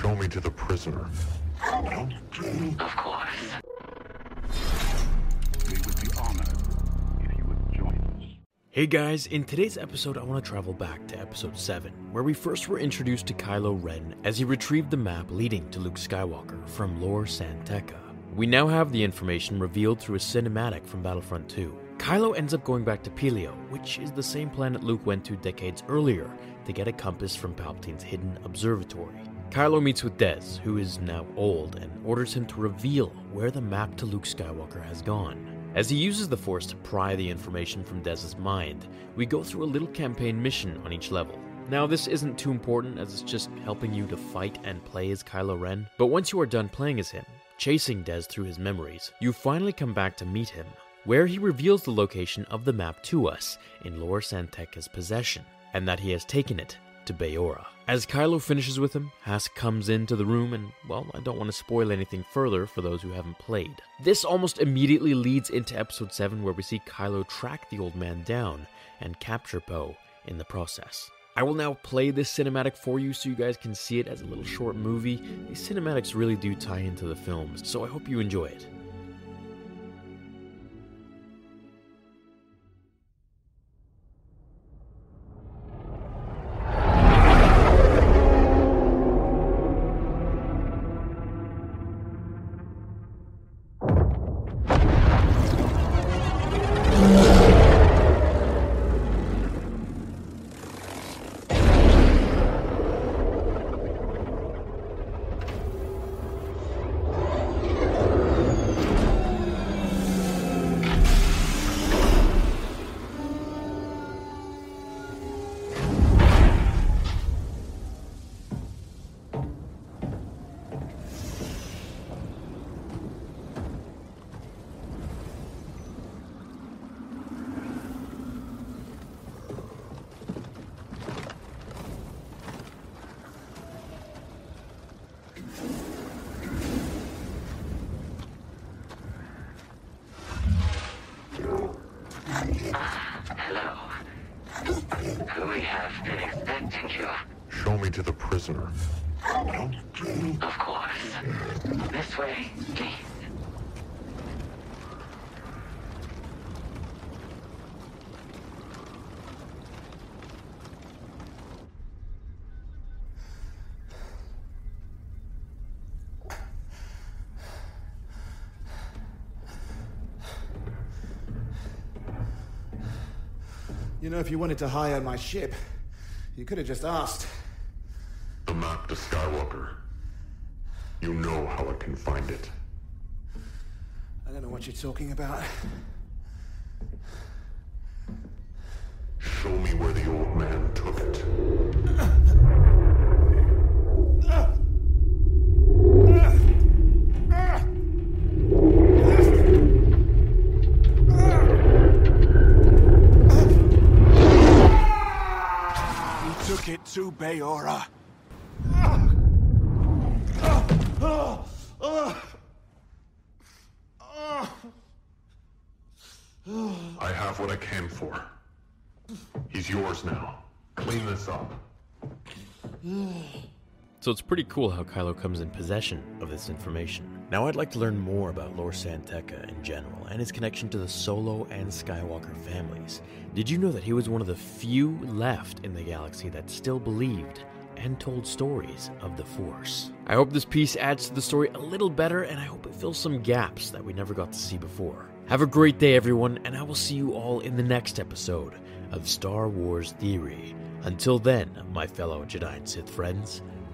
Show me to the prisoner. Of course. We would be honored if you would join us. Hey guys, in today's episode, I want to travel back to episode 7, where we first were introduced to Kylo Ren as he retrieved the map leading to Luke Skywalker from Lor San Tekka. We now have the information revealed through a cinematic from Battlefront 2. Kylo ends up going back to Pillio, which is the same planet Luke went to decades earlier to get a compass from Palpatine's hidden observatory. Kylo meets with Del, who is now old, and orders him to reveal where the map to Luke Skywalker has gone. As he uses the Force to pry the information from Del's mind, we go through a little campaign mission on each level. Now, this isn't too important as it's just helping you to fight and play as Kylo Ren, but once you are done playing as him, chasing Del through his memories, you finally come back to meet him, where he reveals the location of the map to us in Lor San Tekka's possession, and that he has taken it to Bayora. As Kylo finishes with him, Hask comes into the room, and well, I don't want to spoil anything further for those who haven't played. This almost immediately leads into episode 7, where we see Kylo track the old man down and capture Poe in the process. I will now play this cinematic for you so you guys can see it as a little short movie. These cinematics really do tie into the films, so I hope you enjoy it. We have been expecting you. Show me to the prisoner. Of course. This way, please. You know, if you wanted to hire my ship, you could have just asked. The map to Skywalker. You know how I can find it. I don't know what you're talking about. Bayora. I have what I came for. He's yours now. Clean this up. So it's pretty cool how Kylo comes in possession of this information. Now I'd like to learn more about Lor San Tekka in general and his connection to the Solo and Skywalker families. Did you know that he was one of the few left in the galaxy that still believed and told stories of the Force? I hope this piece adds to the story a little better and I hope it fills some gaps that we never got to see before. Have a great day, everyone, and I will see you all in the next episode of Star Wars Theory. Until then, my fellow Jedi and Sith friends,